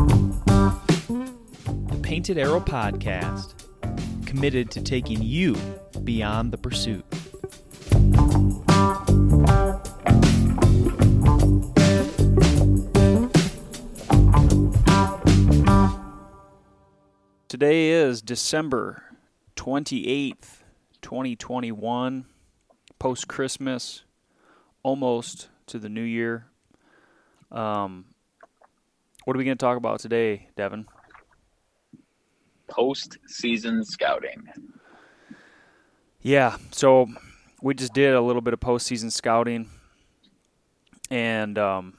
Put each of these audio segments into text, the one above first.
The Painted Arrow Podcast, committed to taking you beyond the pursuit. Today is December 28th, 2021, post Christmas, almost to the new year. Um, what are we going to talk about today, Devin? Post-season scouting. Yeah, so we just did a little bit of postseason scouting, and um,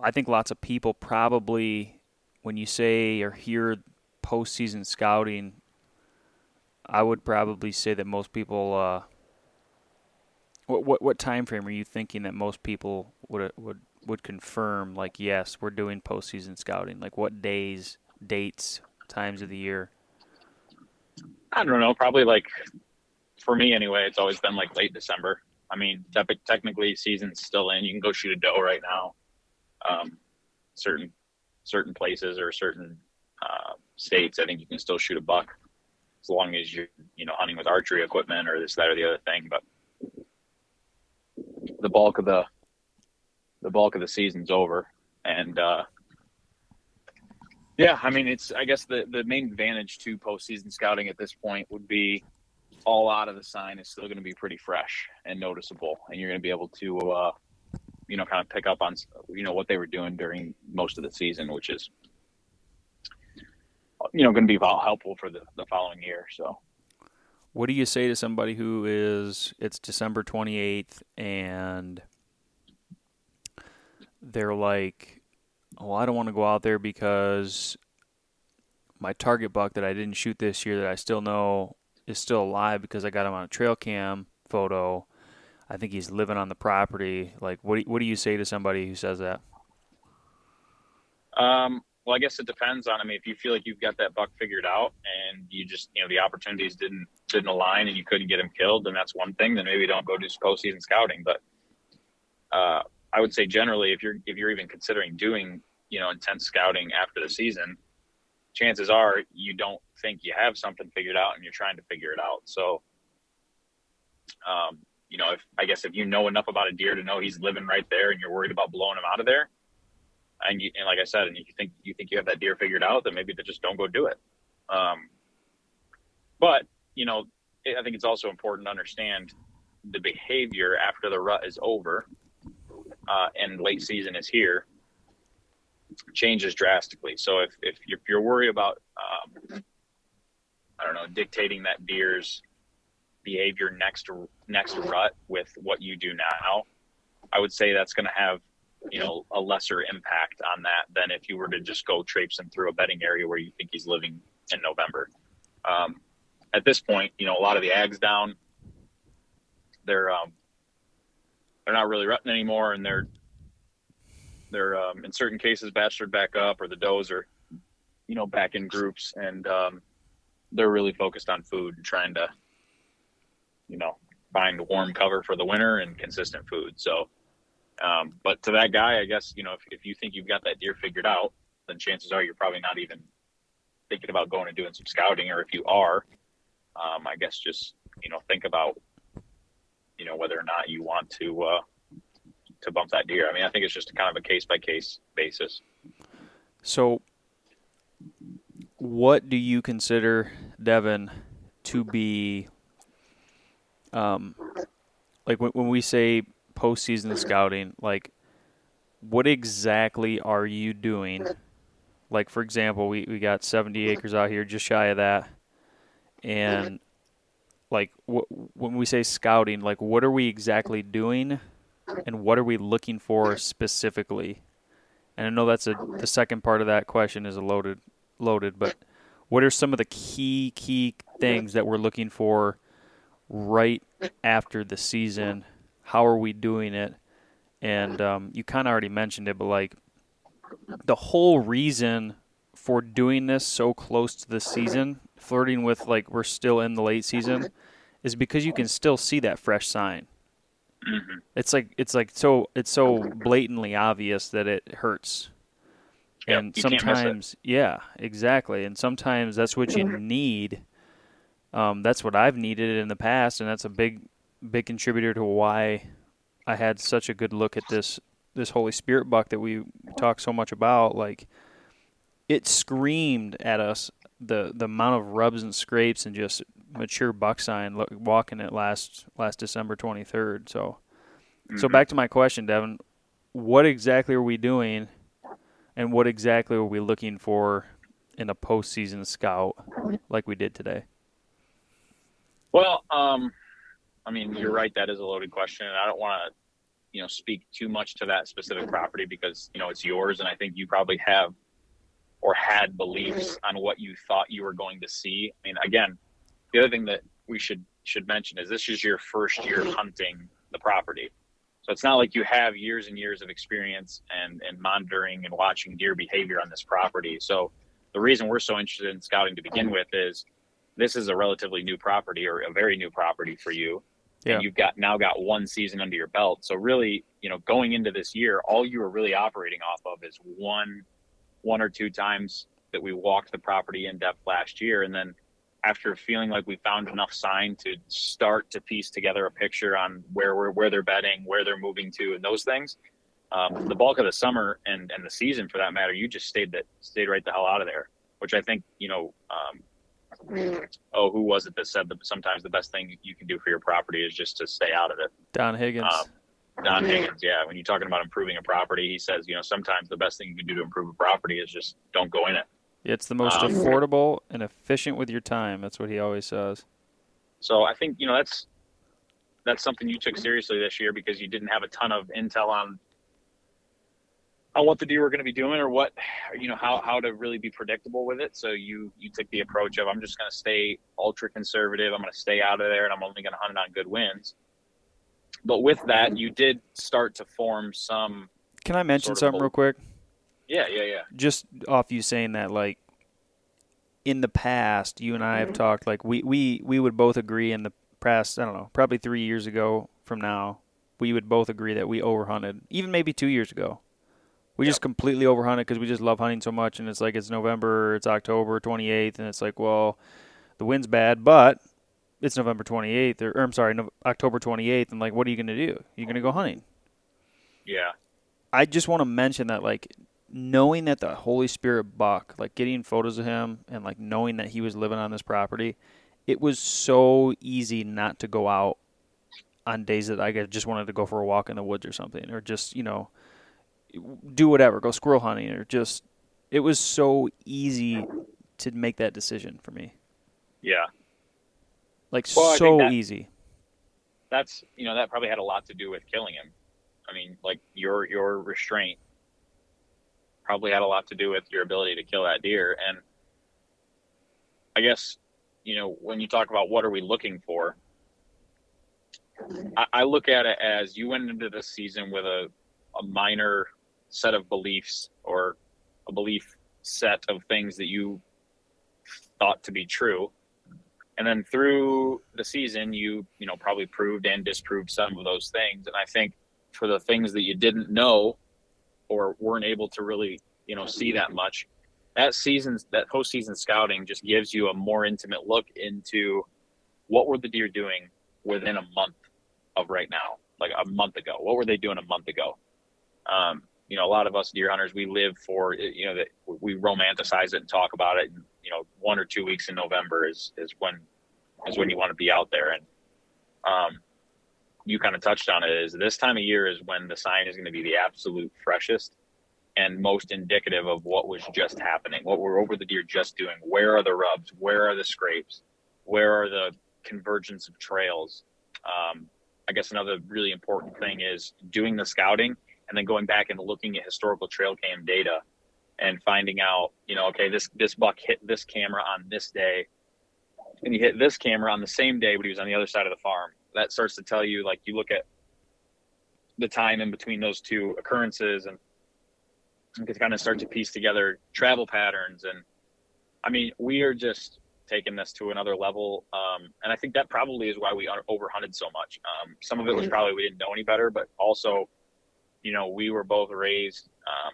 I think lots of people probably, when you say or hear postseason scouting, I would probably say that most people. Uh, what what what time frame are you thinking that most people would would would confirm? Like, yes, we're doing postseason scouting. Like, what days, dates, times of the year? I don't know. Probably like for me anyway. It's always been like late December. I mean, te- technically, season's still in. You can go shoot a doe right now. Um, certain certain places or certain uh, states, I think you can still shoot a buck as long as you're you know hunting with archery equipment or this that or the other thing. But the bulk of the the bulk of the season's over, and uh, yeah, I mean it's I guess the the main advantage to postseason scouting at this point would be all out of the sign is still going to be pretty fresh and noticeable, and you're going to be able to uh, you know kind of pick up on you know what they were doing during most of the season, which is you know going to be helpful for the, the following year. So, what do you say to somebody who is it's December twenty eighth and they're like, "Oh, I don't want to go out there because my target buck that I didn't shoot this year that I still know is still alive because I got him on a trail cam photo." I think he's living on the property. Like, what do, what do you say to somebody who says that? Um, well, I guess it depends on. I mean, if you feel like you've got that buck figured out and you just, you know, the opportunities didn't didn't align and you couldn't get him killed, then that's one thing. Then maybe don't go do postseason scouting. But uh, I would say generally, if you're if you're even considering doing, you know, intense scouting after the season, chances are you don't think you have something figured out and you're trying to figure it out. So, um, you know, if I guess if you know enough about a deer to know he's living right there and you're worried about blowing him out of there and you, and like I said, and you think you think you have that deer figured out, then maybe they just don't go do it. Um, but you know, I think it's also important to understand the behavior after the rut is over uh, and late season is here changes drastically. So if if you're, you're worried about um, I don't know dictating that deer's behavior next next rut with what you do now, I would say that's going to have you know a lesser impact on that than if you were to just go traipsing through a bedding area where you think he's living in November. Um, at this point, you know a lot of the ags down. They're um, they're not really rutting anymore, and they're they're um, in certain cases bachelor back up, or the does are you know back in groups, and um, they're really focused on food and trying to you know find warm cover for the winter and consistent food. So um, but to that guy, I guess, you know, if, if you think you've got that deer figured out, then chances are you're probably not even thinking about going and doing some scouting. Or if you are, um, I guess just, you know, think about, you know, whether or not you want to, uh, to bump that deer. I mean, I think it's just kind of a case by case basis. So, what do you consider, Devin, to be, um, like when, when we say postseason scouting, like what exactly are you doing? Like for example, we, we got 70 acres out here, just shy of that, and like wh- when we say scouting, like what are we exactly doing, and what are we looking for specifically? And I know that's a the second part of that question is a loaded loaded, but what are some of the key key things that we're looking for right after the season how are we doing it? And um, you kind of already mentioned it, but like the whole reason for doing this so close to the season, flirting with like we're still in the late season, is because you can still see that fresh sign. Mm-hmm. It's like it's like so it's so blatantly obvious that it hurts. and sometimes yeah exactly and sometimes that's what you need um, that's what i've needed in the past and that's a big big contributor to why i had such a good look at this this holy spirit buck that we talk so much about like it screamed at us the the amount of rubs and scrapes and just mature buck sign look, walking it last last december 23rd so mm-hmm. so back to my question devin what exactly are we doing and what exactly are we looking for in a postseason scout like we did today? Well, um, I mean, you're right. That is a loaded question, and I don't want to, you know, speak too much to that specific property because you know it's yours, and I think you probably have or had beliefs on what you thought you were going to see. I mean, again, the other thing that we should should mention is this is your first year hunting the property. So it's not like you have years and years of experience and, and monitoring and watching deer behavior on this property. So the reason we're so interested in scouting to begin with is this is a relatively new property or a very new property for you. Yeah. And you've got now got one season under your belt. So really, you know, going into this year, all you were really operating off of is one one or two times that we walked the property in depth last year and then after feeling like we found enough sign to start to piece together a picture on where we're where they're betting, where they're moving to, and those things. Um, the bulk of the summer and, and the season, for that matter, you just stayed that stayed right the hell out of there. Which I think you know. Um, oh, who was it that said that sometimes the best thing you can do for your property is just to stay out of it? Don Higgins. Um, Don Higgins, yeah. When you're talking about improving a property, he says, you know, sometimes the best thing you can do to improve a property is just don't go in it. It's the most um, affordable and efficient with your time. That's what he always says. So I think you know that's that's something you took seriously this year because you didn't have a ton of intel on on what the deer were going to be doing or what you know how how to really be predictable with it. So you you took the approach of I'm just going to stay ultra conservative. I'm going to stay out of there, and I'm only going to hunt it on good winds. But with that, you did start to form some. Can I mention something real quick? Yeah, yeah, yeah. Just off you saying that, like in the past, you and I have mm-hmm. talked. Like we we we would both agree in the past. I don't know, probably three years ago from now, we would both agree that we overhunted. Even maybe two years ago, we yep. just completely overhunted because we just love hunting so much. And it's like it's November, it's October twenty eighth, and it's like, well, the wind's bad, but it's November twenty eighth, or, or, I'm sorry, no, October twenty eighth, and like, what are you going to do? You're going to go hunting. Yeah. I just want to mention that, like, knowing that the Holy Spirit buck, like getting photos of him and like knowing that he was living on this property, it was so easy not to go out on days that I just wanted to go for a walk in the woods or something, or just you know do whatever, go squirrel hunting, or just it was so easy to make that decision for me. Yeah, like well, so that, easy. That's you know that probably had a lot to do with killing him. I mean, like your your restraint probably had a lot to do with your ability to kill that deer. And I guess, you know, when you talk about what are we looking for, I, I look at it as you went into this season with a, a minor set of beliefs or a belief set of things that you thought to be true and then through the season you you know probably proved and disproved some of those things and i think for the things that you didn't know or weren't able to really you know see that much. That season that postseason scouting just gives you a more intimate look into what were the deer doing within a month of right now like a month ago. What were they doing a month ago? Um, you know a lot of us deer hunters we live for you know that we romanticize it and talk about it. And you know one or two weeks in november is is when is when you want to be out there. And um, you kind of touched on it is this time of year is when the sign is going to be the absolute freshest and most indicative of what was just happening, what were over the deer just doing. Where are the rubs? Where are the scrapes? Where are the convergence of trails? Um, I guess another really important thing is doing the scouting and then going back and looking at historical trail cam data and finding out, you know, okay, this this buck hit this camera on this day, and he hit this camera on the same day, but he was on the other side of the farm. That starts to tell you like you look at the time in between those two occurrences and you can kind of start to piece together travel patterns. And i mean we are just taking this to another level um, and i think that probably is why we overhunted so much. Um, some of it was probably we didn't know any better but also you know we were both raised um,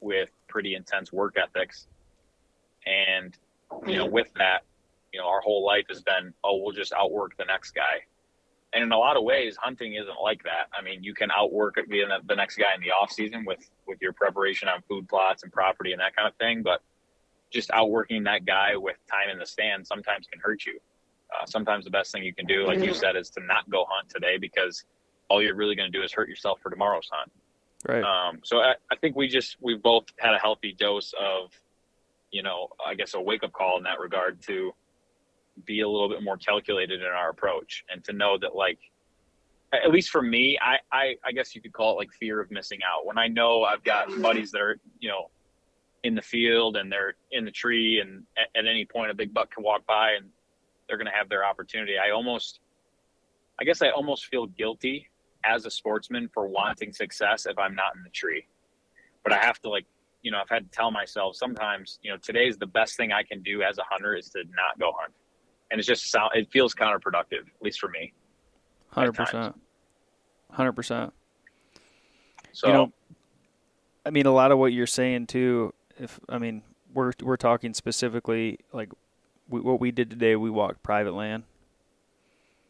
with pretty intense work ethics. And, you know, with that, you know, our whole life has been, oh, we'll just outwork the next guy. And in a lot of ways, hunting isn't like that. I mean, you can outwork being the next guy in the off season with with your preparation on food plots and property and that kind of thing. But just outworking that guy with time in the stand sometimes can hurt you. Uh, sometimes the best thing you can do, like you said, is to not go hunt today because all you're really going to do is hurt yourself for tomorrow's hunt. Right. Um, so I, I think we just we've both had a healthy dose of, you know, I guess a wake up call in that regard to be a little bit more calculated in our approach and to know that like at least for me I, I i guess you could call it like fear of missing out. When i know i've got buddies that are you know in the field and they're in the tree and at, at any point a big buck can walk by and they're going to have their opportunity i almost i guess i almost feel guilty as a sportsman for wanting success if i'm not in the tree. But i have to like you know i've had to tell myself sometimes you know today's the best thing i can do as a hunter is to not go hunt and it's just sound it feels counterproductive at least for me 100% 100% so you know i mean a lot of what you're saying too if i mean we're we're talking specifically like we, what we did today we walked private land.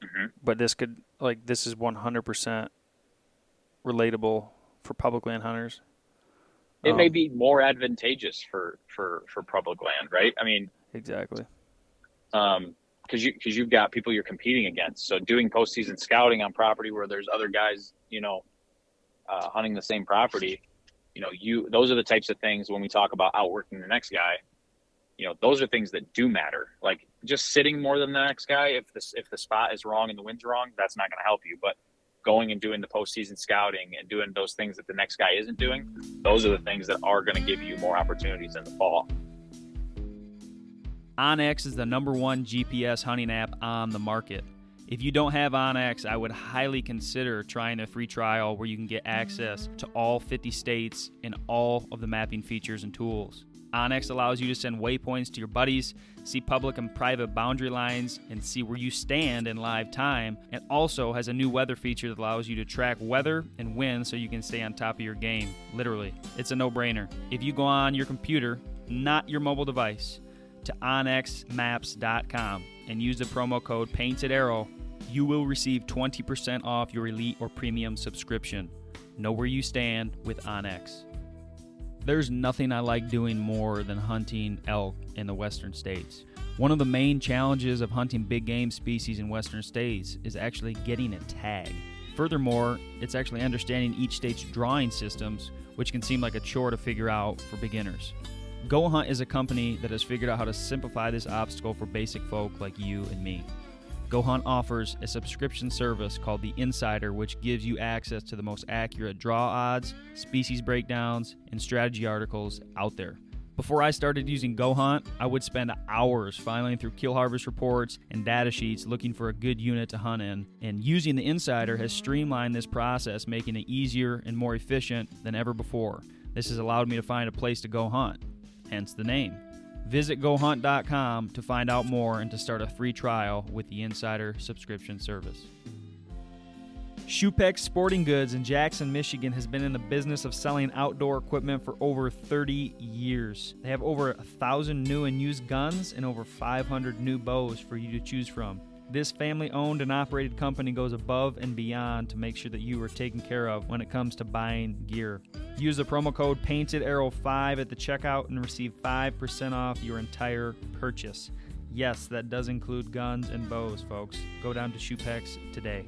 Mhm. but this could like this is 100% relatable for public land hunters. It may Um, be more advantageous for for for public land right? I mean exactly. Um because you because you've got people you're competing against. So doing postseason scouting on property where there's other guys you know uh, hunting the same property you know you those are the types of things when we talk about outworking the next guy you know those are things that do matter. Like just sitting more than the next guy if this if the spot is wrong and the wind's wrong that's not going to help you. But going and doing the postseason scouting and doing those things that the next guy isn't doing those are the things that are going to give you more opportunities in the fall OnX is the number one GPS hunting app on the market. If you don't have OnX, I would highly consider trying a free trial where you can get access to all 50 states and all of the mapping features and tools. OnX allows you to send waypoints to your buddies, see public and private boundary lines, and see where you stand in live time, and also has a new weather feature that allows you to track weather and wind so you can stay on top of your game. Literally, it's a no brainer. If you go on your computer, not your mobile device, to onxmaps.com and use the promo code Painted Arrow, you will receive 20% off your elite or premium subscription. Know where you stand with OnX. There's nothing I like doing more than hunting elk in the western states. One of the main challenges of hunting big game species in western states is actually getting a tag. Furthermore, it's actually understanding each state's drawing systems, which can seem like a chore to figure out for beginners. Go Hunt is a company that has figured out how to simplify this obstacle for basic folk like you and me. Go Hunt offers a subscription service called The Insider, which gives you access to the most accurate draw odds, species breakdowns, and strategy articles out there. Before I started using Go Hunt, I would spend hours filing through kill harvest reports and data sheets looking for a good unit to hunt in, and using the Insider has streamlined this process, making it easier and more efficient than ever before. This has allowed me to find a place to go hunt, hence the name. Visit gohunt.com to find out more and to start a free trial with the Insider subscription service. Schupbach's Sporting Goods in Jackson, Michigan has been in the business of selling outdoor equipment for over 30 years. They have over a thousand new and used guns and over 500 new bows for you to choose from. This family owned and operated company goes above and beyond to make sure that you are taken care of when it comes to buying gear. Use the promo code Painted Arrow 5 at the checkout and receive 5% off your entire purchase. Yes, that does include guns and bows, folks. Go down to Schupbach's today.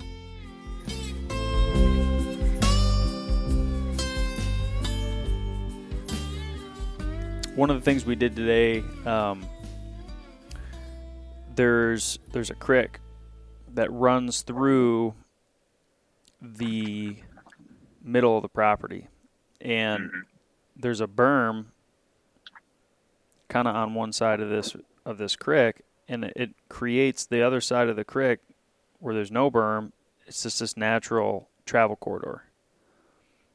one of the things we did today um, there's there's a creek that runs through the middle of the property and Mhm. there's a berm kind of on one side of this of this creek and it, it creates the other side of the creek where there's no berm it's just this natural travel corridor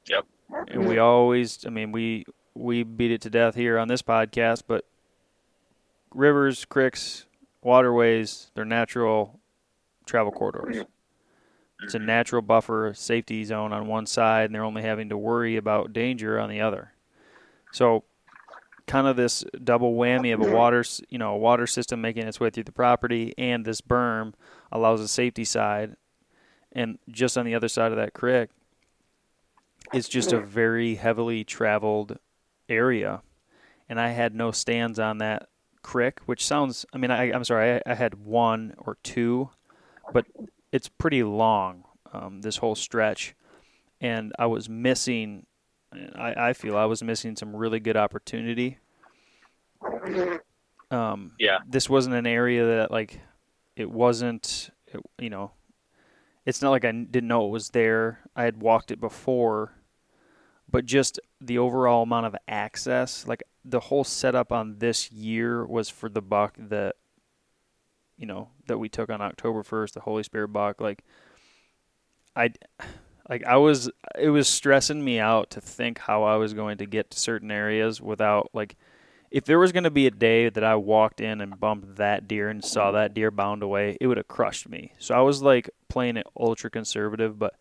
Yep. and we always i mean we we beat it to death here on this podcast but rivers creeks waterways they're natural travel corridors. It's a natural buffer safety zone on one side and they're only having to worry about danger on the other. So, kind of this double whammy of a water, you know, a water system making its way through the property, and this berm allows a safety side, and just on the other side of that creek, it's just a very heavily traveled area, and I had no stands on that creek, which sounds. I mean, I, I'm sorry, I, I had one or two, but it's pretty long. Um, this whole stretch, and I was missing. I, I feel I was missing some really good opportunity. Um, Yeah. this wasn't an area that like it wasn't. It, you know, it's not like I didn't know it was there. I had walked it before, but just the overall amount of access, like the whole setup on this year was for the buck that you know that we took on October 1st, the Holy Spirit buck, like I like I was it was stressing me out to think how I was going to get to certain areas without like if there was going to be a day that I walked in and bumped that deer and saw that deer bound away, it would have crushed me. So I was like playing it ultra conservative, but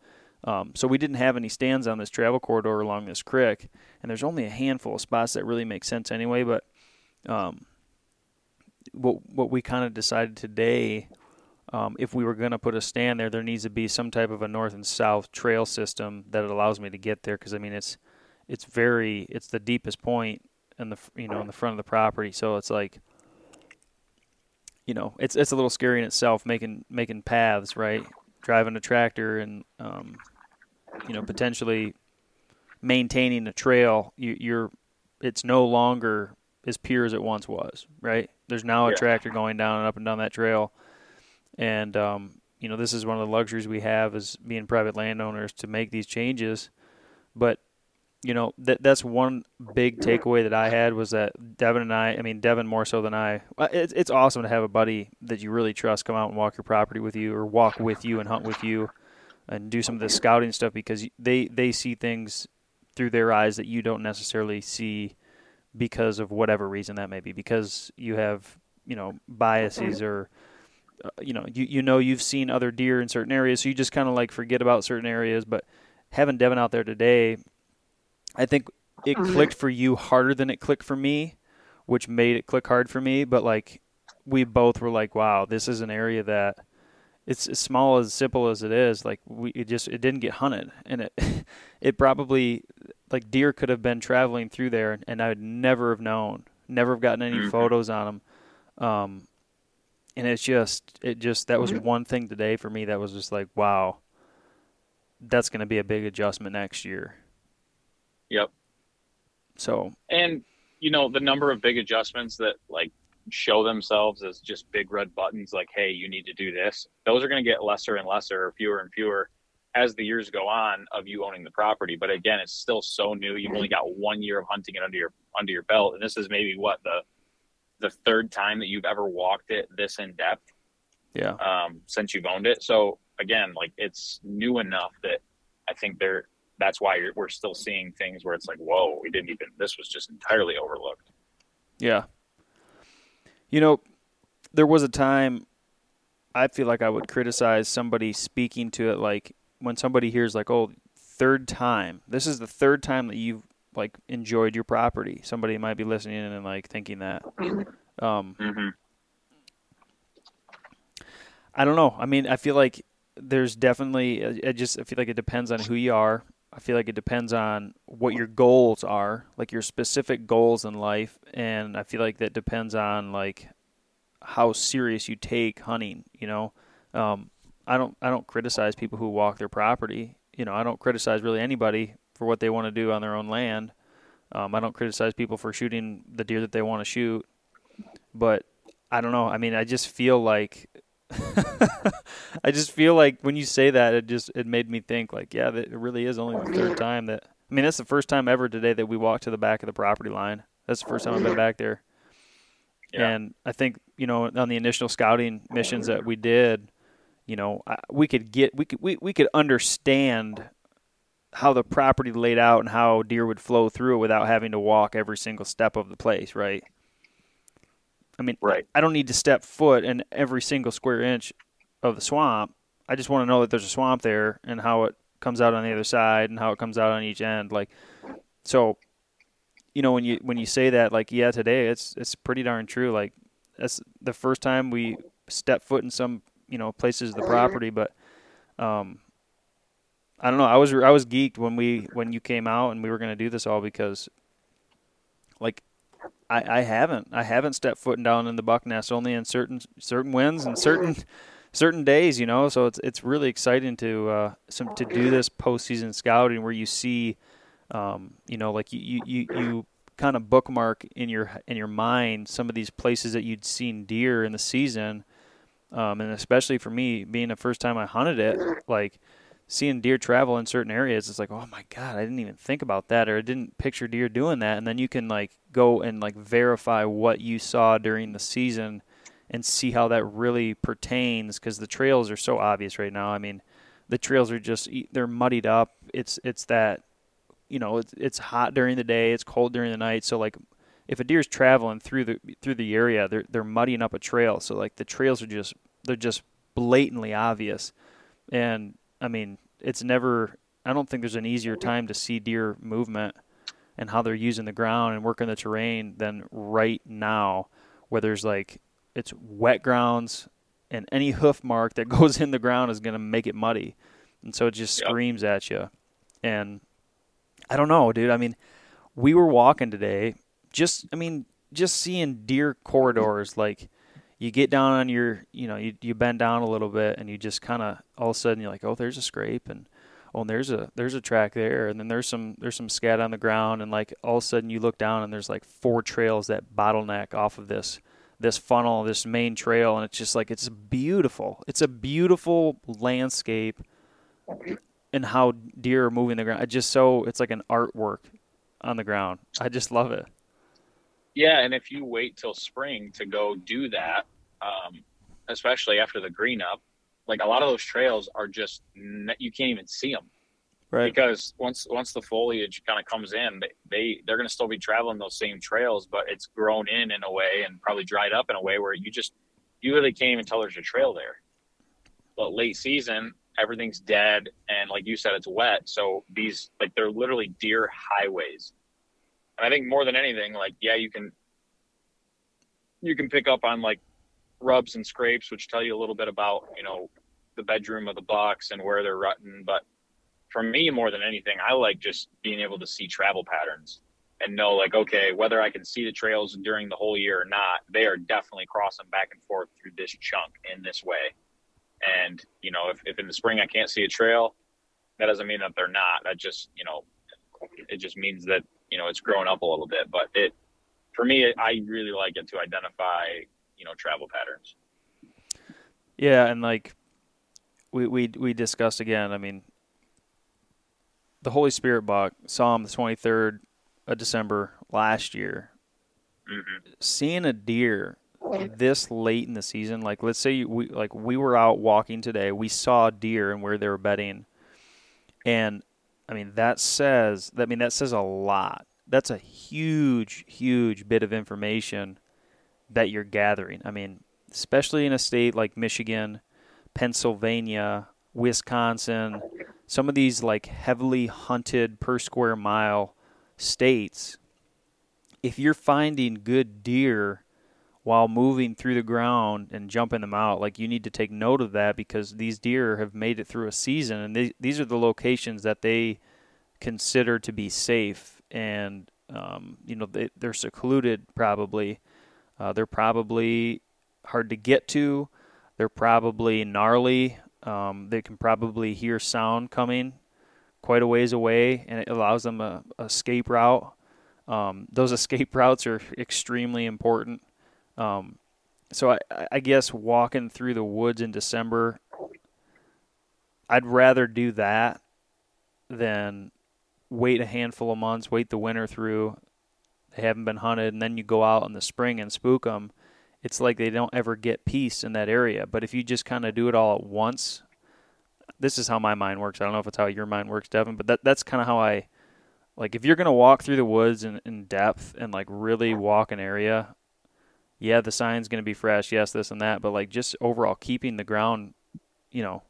um, so we didn't have any stands on this travel corridor along this creek, and there's only a handful of spots that really make sense anyway. But um, what what we kind of decided today, um, if we were going to put a stand there, there needs to be some type of a north and south trail system that allows me to get there. Because I mean, it's it's very it's the deepest point in the you know in the front of the property, so it's like you know it's it's a little scary in itself making making paths right driving a tractor and um, you know potentially maintaining a trail you, you're it's no longer as pure as it once was right there's now a Yeah. tractor going down and up and down that trail and um, you know this is one of the luxuries we have as being private landowners to make these changes but you know that that's one big takeaway that I had was that Devin and I, I mean Devin more so than I. It's it's awesome to have a buddy that you really trust come out and walk your property with you, or walk with you and hunt with you, and do some of the scouting stuff because they they see things through their eyes that you don't necessarily see because of whatever reason that may be. Because you have you know biases or uh, you know you you know you've seen other deer in certain areas so you just kind of like forget about certain areas. But having Devin out there today I think it clicked for you harder than it clicked for me, which made it click hard for me. But like, we both were like, "Wow, this is an area that it's as small as simple as it is. Like, we it just it didn't get hunted, and it it probably like deer could have been traveling through there, and I would never have known, never have gotten any Mhm. photos on them. Um, and it's just it just that was one thing today for me that was just like, wow, that's going to be a big adjustment next year. Yep. So And you know, the number of big adjustments that like show themselves as just big red buttons like, hey, you need to do this, those are gonna get lesser and lesser or fewer and fewer as the years go on of you owning the property. But again, it's still so new. You've only got one year of hunting it under your under your belt. And this is maybe what the the third time that you've ever walked it this in depth yeah, um, since you've owned it. So again, like it's new enough that I think there. That's why you're, we're still seeing things where it's like, whoa, we didn't even. This was just entirely overlooked. yeah. You know, there was a time I feel like I would criticize somebody speaking to it like when somebody hears like, "Oh, third time. This is the third time that you've like enjoyed your property." Somebody might be listening in and like thinking that. Um, Mm-hmm. I don't know. I mean, I feel like there's definitely. I I just I feel like it depends on who you are. I feel like it depends on what your goals are, like your specific goals in life, and I feel like that depends on like how serious you take hunting. You know, um, I don't I don't criticize people who walk their property. You know, I don't criticize really anybody for what they want to do on their own land. Um, I don't criticize people for shooting the deer that they want to shoot, but I don't know. I mean, I just feel like I just feel like when you say that, it just it made me think like, yeah, that it really is only the third time that. I mean, that's the first time ever today that we walked to the back of the property line. That's the first time I've been back there. Yeah. And I think you know on the initial scouting missions that we did, you know, I, we could get we could we, we could understand how the property laid out and how deer would flow through it without having to walk every single step of the place, right? I mean, Right. I don't need to step foot in every single square inch of the swamp. I just want to know that there's a swamp there and how it comes out on the other side and how it comes out on each end. Like, so you know when you when you say that like yeah today it's it's pretty darn true like that's the first time we step foot in some you know places of the property but um I don't know I was I was geeked when we when you came out and we were going to do this all because like I, I haven't. I haven't stepped foot down in the buck nest only in certain certain winds and certain certain days you know? So it's it's really exciting to uh some to do this postseason scouting where you see um you know like you you you, kind of bookmark in your in your mind some of these places that you'd seen deer in the season. Um and especially for me being the first time I hunted it like seeing deer travel in certain areas it's like oh my god i didn't even think about that or i didn't picture deer doing that and then you can like go and like verify what you saw during the season and see how that really pertains because the trails are so obvious right now. I mean the trails are just they're muddied up. It's it's that you know it's, it's hot during the day it's cold during the night. So like if a deer's traveling through the through the area they're they're muddying up a trail. So like the trails are just they're just blatantly obvious. And I mean, it's never. I don't think there's an easier time to see deer movement and how they're using the ground and working the terrain than right now, where there's like it's wet grounds and any hoof mark that goes in the ground is going to make it muddy, and so it just yep. screams at you. And I don't know, dude. I mean, we were walking today, just I mean, just seeing deer corridors like you get down on your, you know, you you bend down a little bit, and you just kind of all of a sudden you're like, oh, there's a scrape, and oh, there's a there's a track there, and then there's some there's some scat on the ground, and like all of a sudden you look down and there's like four trails that bottleneck off of this this funnel, this main trail, and it's just like it's beautiful. It's a beautiful landscape, and how deer are moving the ground. It's just so it's like an artwork on the ground. I just love it. Yeah, and if you wait till spring to go do that, um, especially after the green up, like a lot of those trails are just you can't even see them, right? Because once once the foliage kind of comes in, they, they they're going to still be traveling those same trails, but it's grown in in a way and probably dried up in a way where you just you really can't even tell there's a trail there. But late season, everything's dead, and like you said, it's wet, so these like they're literally deer highways and I think more than anything, like yeah, you can you can pick up on like rubs and scrapes, which tell you a little bit about you know the bedroom of the box and where they're rutting. But for me, more than anything, I like just being able to see travel patterns and know like okay, whether I can see the trails during the whole year or not, they are definitely crossing back and forth through this chunk in this way. And you know, if, if in the spring I can't see a trail, that doesn't mean that they're not. That just you know, it just means that you know it's grown up a little bit. But it for me, I really like it to identify you know travel patterns. Yeah, and like we we we discussed again. I mean, the Holy Spirit buck saw him the twenty third of December last year. Mm-hmm. Seeing a deer this late in the season, like let's say we like we were out walking today, we saw deer and where they were bedding, and I mean, that says I mean that says a lot. That's a huge, huge bit of information that you're gathering. I mean, especially in a state like Michigan, Pennsylvania, Wisconsin, some of these like heavily hunted per square mile states, if you're finding good deer while moving through the ground and jumping them out. Like you need to take note of that because these deer have made it through a season, and they, these are the locations that they consider to be safe. And um, you know they, they're secluded. Probably, uh, they're probably hard to get to. They're probably gnarly. Um, they can probably hear sound coming quite a ways away, and it allows them a, a escape route. Um, those escape routes are extremely important. Um, so I, I guess walking through the woods in December, I'd rather do that than wait a handful of months, wait the winter through. They haven't been hunted, and then you go out in the spring and spook them. It's like they don't ever get peace in that area. But if you just kind of do it all at once, this is how my mind works. I don't know if it's how your mind works, Devin, but that that's kind of how I like. If you're gonna walk through the woods in, in depth and like really walk an area, yeah, the sign's going to be fresh, yes, this and that, but like just overall keeping the ground, you know,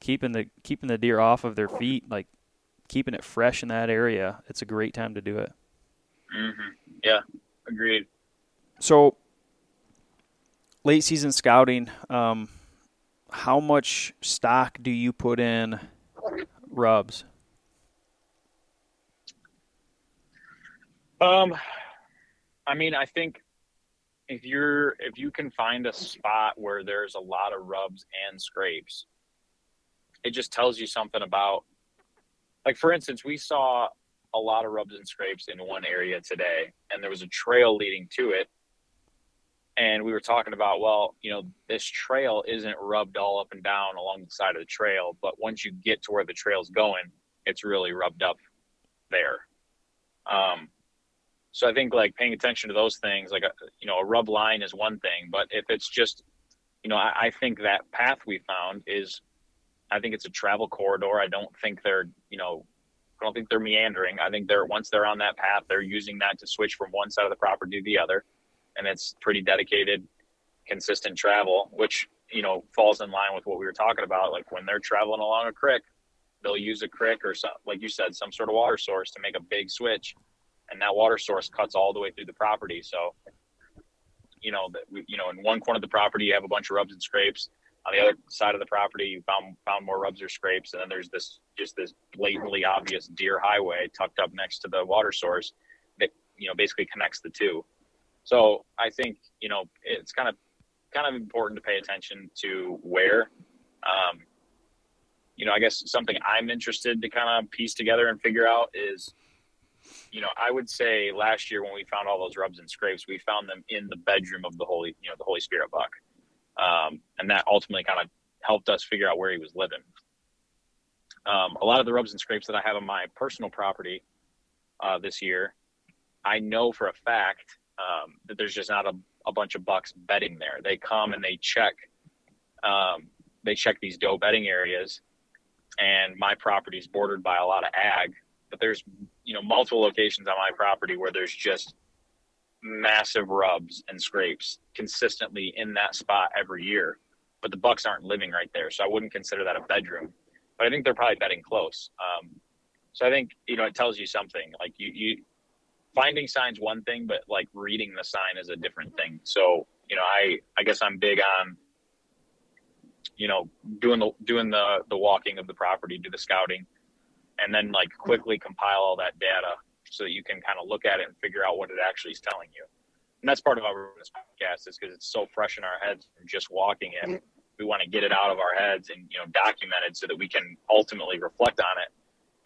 keeping the keeping the deer off of their feet, like keeping it fresh in that area, it's a great time to do it. Mm-hmm. Yeah, agreed. So, late season scouting, um, how much stock do you put in rubs? Um, I mean, I think if you're if you can find a spot where there's a lot of rubs and scrapes, it just tells you something about. Like for instance, we saw a lot of rubs and scrapes in one area today, and there was a trail leading to it. And we were talking about, well, you know, this trail isn't rubbed all up and down along the side of the trail, but once you get to where the trail's going, it's really rubbed up there. Um, so I think like paying attention to those things, like a, you know, a rub line is one thing, but if it's just, you know, I, I think that path we found is, I think it's a travel corridor. I don't think they're, you know, I don't think they're meandering. I think they're once they're on that path, they're using that to switch from one side of the property to the other, and it's pretty dedicated, consistent travel, which you know falls in line with what we were talking about. Like when they're traveling along a creek, they'll use a creek or some, like you said, some sort of water source to make a big switch and that water source cuts all the way through the property. So, you know, you know, in one corner of the property, you have a bunch of rubs and scrapes. On the other side of the property, you found found more rubs or scrapes, and then there's this just this blatantly obvious deer highway tucked up next to the water source that you know basically connects the two. So I think you know it's kind of kind of important to pay attention to where. Um, you know, I guess something I'm interested to kind of piece together and figure out is you know, I would say last year when we found all those rubs and scrapes, we found them in the bedroom of the Holy, you know, the Holy Spirit buck. Um, and that ultimately kind of helped us figure out where he was living. Um, a lot of the rubs and scrapes that I have on my personal property uh, this year, I know for a fact um, that there's just not a, a, bunch of bucks bedding there. They come and they check, um, they check these doe bedding areas, and my property is bordered by a lot of ag. But there's you know multiple locations on my property where there's just massive rubs and scrapes consistently in that spot every year but the bucks aren't living right there so i wouldn't consider that a bedroom but i think they're probably bedding close. Um, so i think you know it tells you something like you you finding signs one thing but like reading the sign is a different thing. So you know i i guess i'm big on you know doing the doing the the walking of the property do the scouting and then like quickly compile all that data so that you can kind of look at it and figure out what it actually is telling you. And that's part of our this podcast is because it's so fresh in our heads from just walking it. We want to get it out of our heads and you know document it so that we can ultimately reflect on it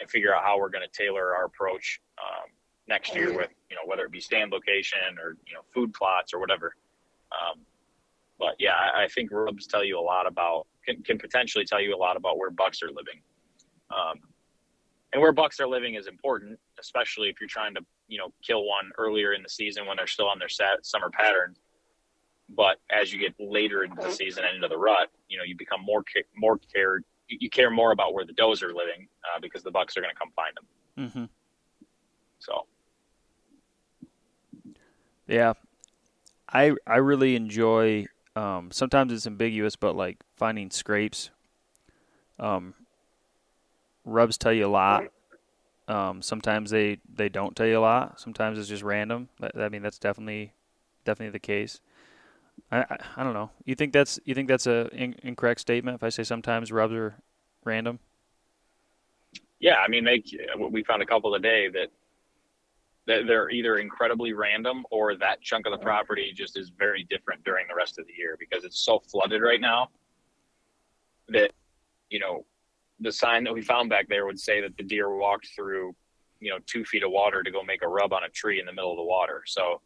and figure out how we're going to tailor our approach um, next year with you know whether it be stand location or you know food plots or whatever. Um, but yeah, I, I, think rubs tell you a lot about can, can potentially tell you a lot about where bucks are living. Um, and where bucks are living is important, especially if you're trying to you know kill one earlier in the season when they're still on their set summer pattern. But as you get later into the season and into the rut, you know you become more more cared. You care more about where the does are living uh, because the bucks are going to come find them. Mm-hmm. So, yeah, I I really enjoy. Um, sometimes it's ambiguous, but like finding scrapes. Um, rubs tell you a lot. Um, sometimes they, they don't tell you a lot. Sometimes it's just random. I mean, that's definitely definitely the case. I, I, I don't know. You think that's you think that's a in, incorrect statement if I say sometimes rubs are random? Yeah, I mean, they we found a couple today that they're either incredibly random or that chunk of the property just is very different during the rest of the year because it's so flooded right now that you know the sign that we found back there would say that the deer walked through, you know, two feet of water to go make a rub on a tree in the middle of the water. So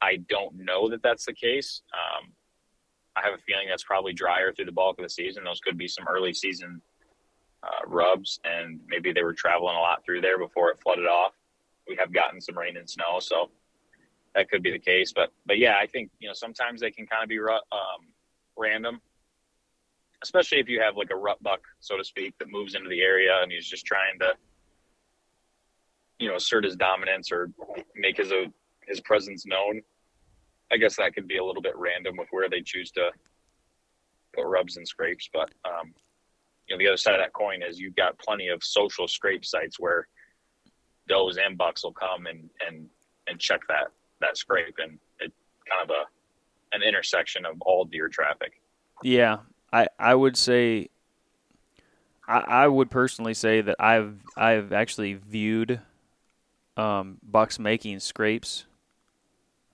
I don't know that that's the case. Um, I have a feeling that's probably drier through the bulk of the season. Those could be some early season uh, rubs, and maybe they were traveling a lot through there before it flooded off. We have gotten some rain and snow, so that could be the case. But but yeah, I think you know sometimes they can kind of be um, random especially if you have like a rut buck, so to speak, that moves into the area and he's just trying to, you know, assert his dominance or make his uh, his presence known. I guess that could be a little bit random with where they choose to put rubs and scrapes, but um, you know, the other side of that coin is you've got plenty of social scrape sites where does and bucks will come and and and check that that scrape and it kind of a an intersection of all deer traffic. Yeah, I I would say I, I would personally say that I've I've actually viewed um, bucks making scrapes.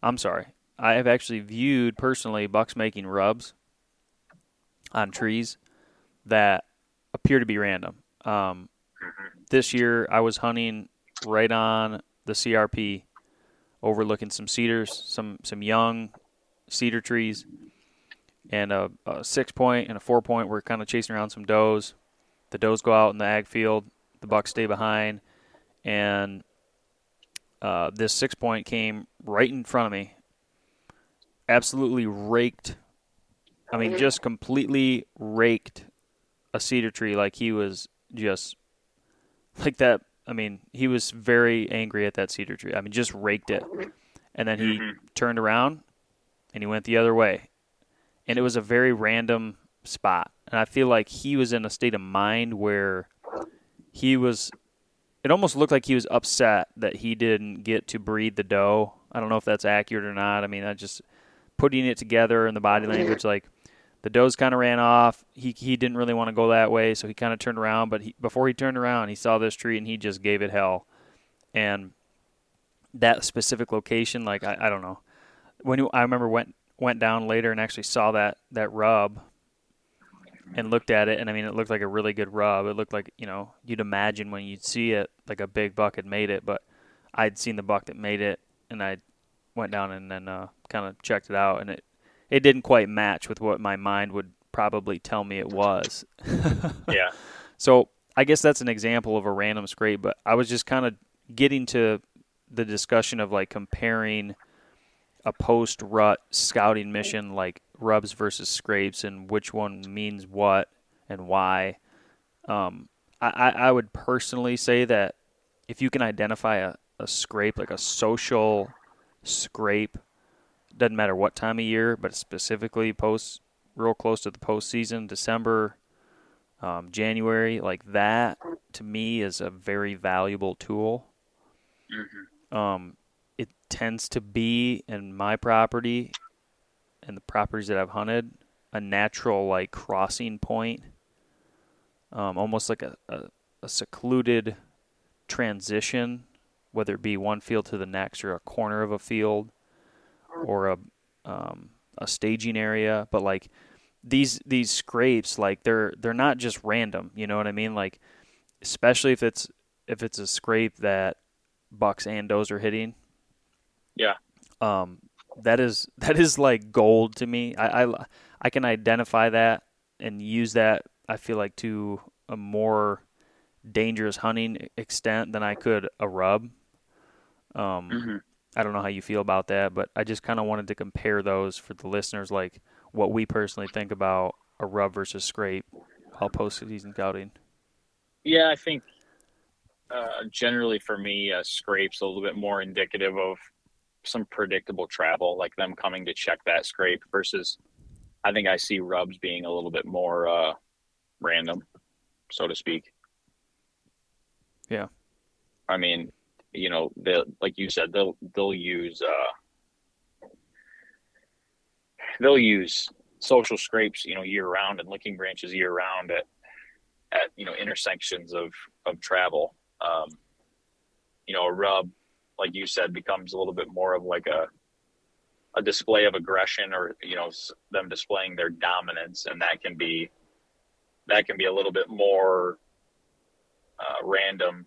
I'm sorry, I have actually viewed personally bucks making rubs on trees that appear to be random. Um, this year, I was hunting right on the CRP, overlooking some cedars, some some young cedar trees, and a, a six point and a four point. We're kind of chasing around some does. The does go out in the ag field. The bucks stay behind, and uh, this six point came right in front of me. Absolutely raked. I mean, just completely raked a cedar tree like he was just like that. I mean, he was very angry at that cedar tree. I mean, just raked it. And then he Mhm. turned around and he went the other way. And it was a very random spot. And I feel like he was in a state of mind where he was it almost looked like he was upset that he didn't get to breed the doe. I don't know if that's accurate or not. I mean, I just putting it together in the body language like the does kind of ran off. He he didn't really want to go that way, so he kind of turned around. But he, before he turned around, he saw this tree and he just gave it hell. And that specific location, like I, I don't know, when I remember went went down later and actually saw that that rub and looked at it, and I mean it looked like a really good rub. It looked like you know you'd imagine when you'd see it like a big buck had made it, but I'd seen the buck that made it, and I went down and then uh, kind of checked it out, and it it didn't quite match with what my mind would probably tell me it was. Yeah. So I guess that's an example of a random scrape, but I was just kind of getting to the discussion of like comparing a post rut scouting mission like rubs versus scrapes and which one means what and why. Um, I, I would personally say that if you can identify a, a scrape, like a social scrape, doesn't matter what time of year, but specifically post real close to the postseason, December, um, January, like that to me is a very valuable tool. Mhm. Um, tends to be in my property and the properties that I've hunted a natural like crossing point, um, almost like a, a, a secluded transition, whether it be one field to the next or a corner of a field or a um, a staging area. But like these these scrapes, like they're they're not just random. You know what I mean? Like especially if it's if it's a scrape that bucks and does are hitting. Yeah. Um, that is that is like gold to me. I, I I can identify that and use that. I feel like to a more dangerous hunting extent than I could a rub. Um, Mhm. I don't know how you feel about that, but I just kind of wanted to compare those for the listeners, like what we personally think about a rub versus scrape while post-season scouting. Yeah, I think uh, generally for me, uh, scrapes a little bit more indicative of some predictable travel, like them coming to check that scrape versus I think I see rubs being a little bit more uh, random, so to speak. Yeah. I mean, you know, they like you said, they'll they'll use uh, they'll use social scrapes, you know, year round and licking branches year round at at you know intersections of of travel. Um, you know, a rub, like you said, becomes a little bit more of like a a display of aggression, or you know, them displaying their dominance, and that can be that can be a little bit more uh, random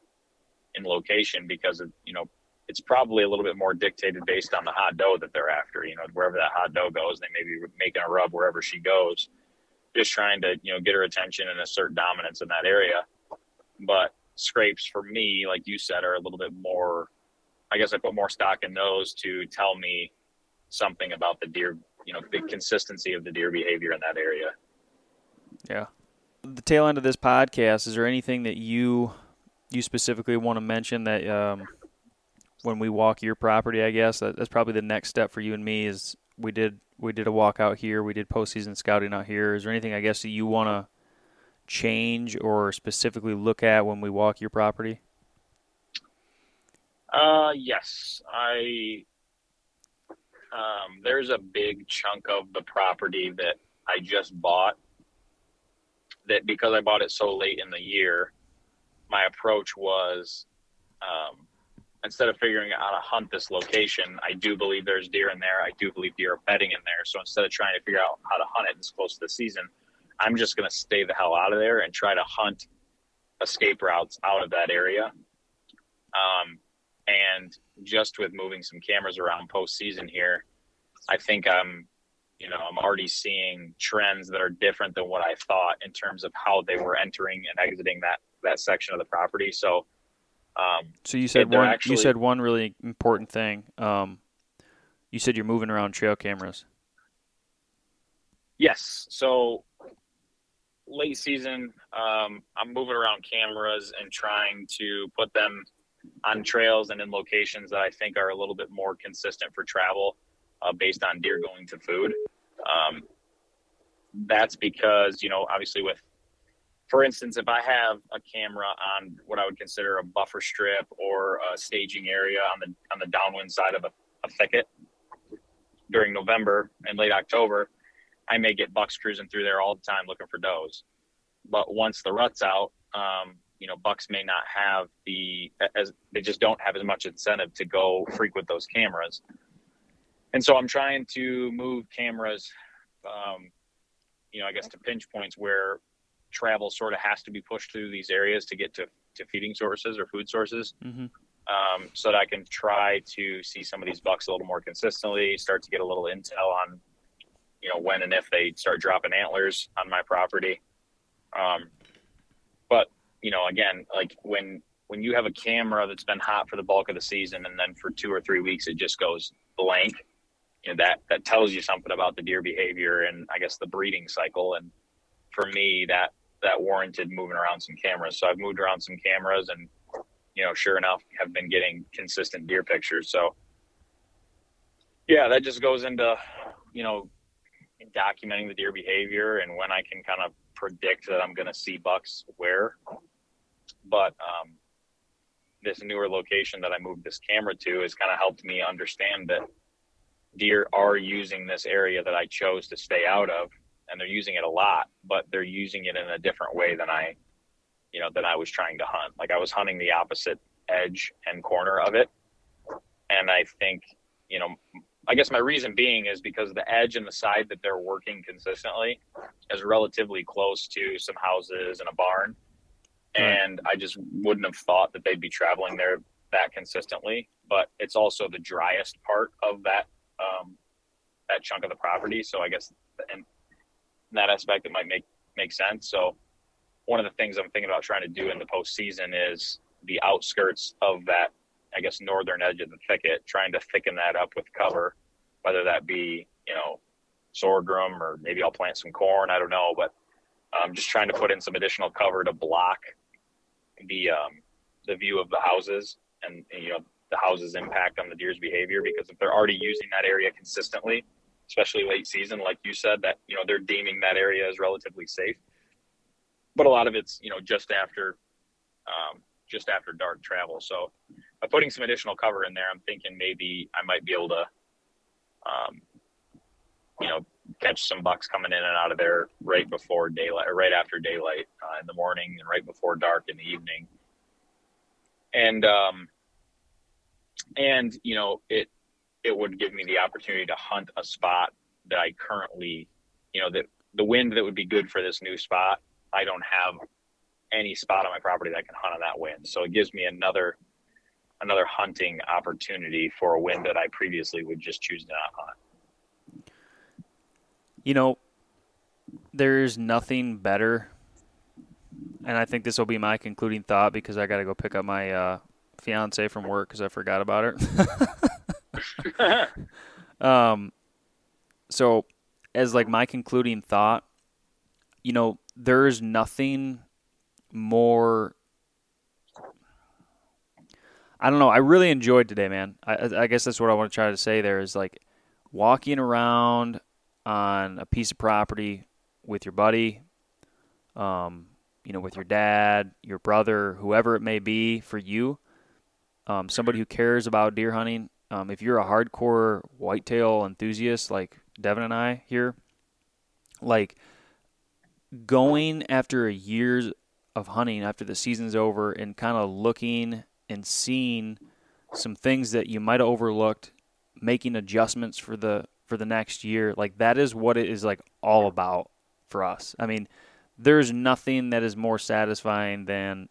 in location because of you know it's probably a little bit more dictated based on the hot doe that they're after. You know, wherever that hot doe goes, they may be making a rub wherever she goes, just trying to you know get her attention and assert dominance in that area. But scrapes for me, like you said, are a little bit more. I guess I put more stock in those to tell me something about the deer. You know, the consistency of the deer behavior in that area. Yeah. The tail end of this podcast, is there anything that you you specifically want to mention that um, when we walk your property, I guess that, that's probably the next step for you and me is we did we did a walk out here, we did postseason scouting out here. Is there anything I guess that you want to change or specifically look at when we walk your property? Uh, yes, I. Um, there's a big chunk of the property that I just bought. That because I bought it so late in the year, my approach was, um, instead of figuring out how to hunt this location, I do believe there's deer in there. I do believe deer are bedding in there. So instead of trying to figure out how to hunt it this close to the season, I'm just going to stay the hell out of there and try to hunt escape routes out of that area. Um, and just with moving some cameras around postseason here, I think I'm, you know, I'm already seeing trends that are different than what I thought in terms of how they were entering and exiting that that section of the property. So, um, so you said one. actually- you said one really important thing. Um, you said you're moving around trail cameras. Yes. So late season, um, I'm moving around cameras and trying to put them on trails and in locations that I think are a little bit more consistent for travel uh, based on deer going to food. Um, that's because, you know, obviously with, for instance, if I have a camera on what I would consider a buffer strip or a staging area on the on the downwind side of a, a thicket during November and late October, I may get bucks cruising through there all the time looking for does. But once the rut's out, um, you know, bucks may not have the as they just don't have as much incentive to go frequent those cameras. And so I'm trying to move cameras, um, you know, I guess to pinch points where travel sort of has to be pushed through these areas to get to, to feeding sources or food sources. Mm-hmm. Um, so that I can try to see some of these bucks a little more consistently, start to get a little intel on you know when and if they start dropping antlers on my property um, you know again like when when you have a camera that's been hot for the bulk of the season and then for two or three weeks it just goes blank you know that that tells you something about the deer behavior and i guess the breeding cycle. And for me that that warranted moving around some cameras. So i've moved around some cameras and you know sure enough have been getting consistent deer pictures. So yeah that just goes into you know documenting the deer behavior and when I can kind of predict that I'm going to see bucks where. But um, this newer location that I moved this camera to has kind of helped me understand that deer are using this area that I chose to stay out of, and they're using it a lot, but they're using it in a different way than I, you know, than I was trying to hunt. Like I was hunting the opposite edge and corner of it, and I think, you know, I guess my reason being is because the edge and the side that they're working consistently is relatively close to some houses and a barn. And I just wouldn't have thought that they'd be traveling there that consistently. But it's also the driest part of that um, that chunk of the property. So I guess in that aspect it might make make sense. So one of the things I'm thinking about trying to do in the postseason is the outskirts of that I guess, northern edge of the thicket, trying to thicken that up with cover, whether that be, you know, sorghum or maybe I'll plant some corn. I don't know, but I'm just trying to put in some additional cover to block the um, the view of the houses and you know the houses' impact on the deer's behavior. Because if they're already using that area consistently, especially late season, like you said, that you know they're deeming that area as relatively safe. But a lot of it's you know just after um, just after dark travel, so by putting some additional cover in there, I'm thinking maybe I might be able to, um, you know, catch some bucks coming in and out of there right before daylight or right after daylight uh, in the morning and right before dark in the evening. And, um, and, you know, it, it would give me the opportunity to hunt a spot that I currently, you know, that the wind that would be good for this new spot, I don't have any spot on my property that can hunt on that wind. So it gives me another another hunting opportunity for a wind that I previously would just choose to not hunt. You know, there's nothing better, and I think this will be my concluding thought because I got to go pick up my uh, fiance from work because I forgot about her. um, so, as like my concluding thought, you know, there's nothing more I don't know. I really enjoyed today, man. I, I guess that's what I want to try to say. There is like walking around on a piece of property with your buddy, um, you know, with your dad, your brother, whoever it may be for you. um, somebody who cares about deer hunting, um, if you're a hardcore whitetail enthusiast like Devin and I here, like going after a year of hunting after the season's over and kind of looking and seeing some things that you might have overlooked, making adjustments for the for the next year, like that is what it is like all about for us. I mean, there's nothing that is more satisfying than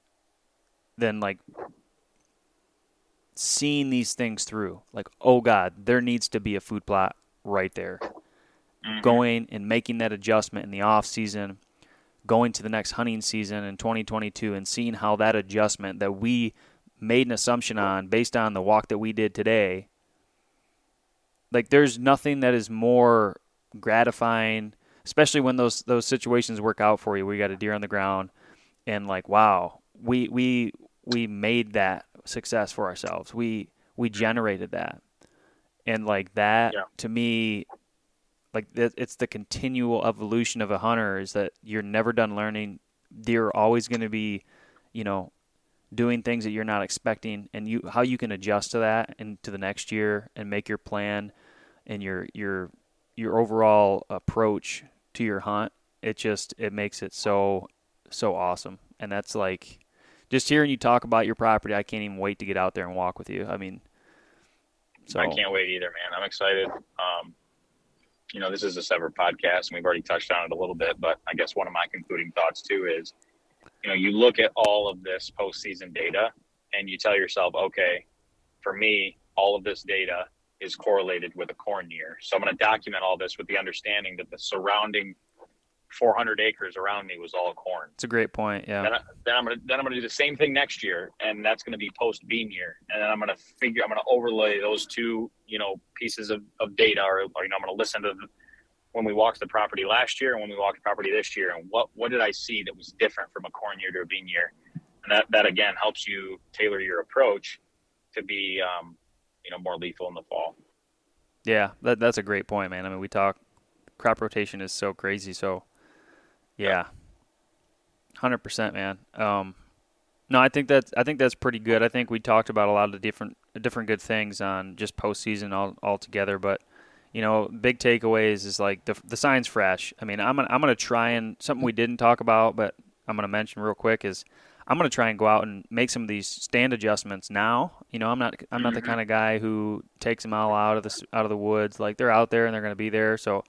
than like seeing these things through. Like, oh God, there needs to be a food plot right there. Mm-hmm. Going and making that adjustment in the off season, going to the next hunting season in 2022 and seeing how that adjustment that we made an assumption on based on the walk that we did today. Like there's nothing that is more gratifying, especially when those those situations work out for you. We got a deer on the ground and like wow, we we we made that success for ourselves. We we generated that, and like that yeah. to me, like it's the continual evolution of a hunter is that you're never done learning. Deer are always going to be, you know, doing things that you're not expecting, and you how you can adjust to that into the next year and make your plan and your your your overall approach to your hunt. It just it makes it so so awesome, and that's like just hearing you talk about your property, I can't even wait to get out there and walk with you. I mean, so I can't wait either, man. I'm excited. Um, you know, this is a separate podcast, and we've already touched on it a little bit. But I guess one of my concluding thoughts too is, you know, you look at all of this postseason data, and you tell yourself, okay, for me, all of this data is correlated with a corn year. So I'm going to document all this with the understanding that the surrounding 400 acres around me was all corn. It's a great point. Yeah. Then, I, am gonna then I'm gonna do the same thing next year, and that's gonna be post bean year, and then I'm gonna figure I'm gonna overlay those two you know pieces of, of data, or, or you know I'm gonna listen to the, when we walked the property last year and when we walked the property this year, and what what did I see that was different from a corn year to a bean year, and that that again helps you tailor your approach to be um, you know more lethal in the fall. Yeah, that that's a great point, man. I mean, we talk crop rotation is so crazy, so yeah, hundred percent, man. Um, no, I think that's I think that's pretty good. I think we talked about a lot of the different different good things on just postseason all all together, but you know, big takeaways is like the the sign's fresh. I mean, I'm gonna, I'm gonna try and something we didn't talk about, but I'm gonna mention real quick is I'm gonna try and go out and make some of these stand adjustments now. You know, I'm not I'm not the mm-hmm. kind of guy who takes them all out of the out of the woods. Like they're out there and they're gonna be there. So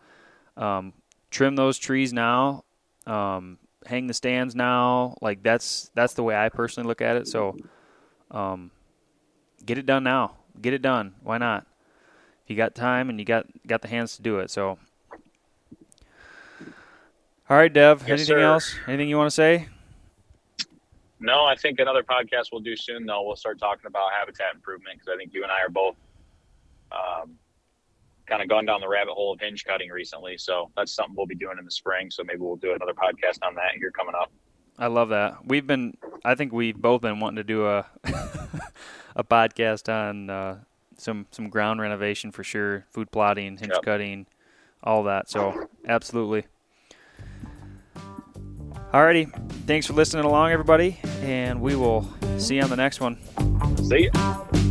um, trim those trees now um, hang the stands now. Like that's that's the way I personally look at it. So, um, get it done now. Get it done. Why not? If you got time and you got got the hands to do it. So, all right, Dev. Yes, anything sir. else? Anything you want to say? No, I think another podcast we'll do soon. Though we'll start talking about habitat improvement because I think you and I are both um, kind of gone down the rabbit hole of hinge cutting recently. So that's something we'll be doing in the spring. So maybe we'll do another podcast on that here coming up. I love that. We've been, I think we've both been wanting to do a a podcast on uh, some some ground renovation for sure, food plotting, hinge yep. cutting, all that. So absolutely. Alrighty, thanks for listening along, everybody, and we will see you on the next one. See you.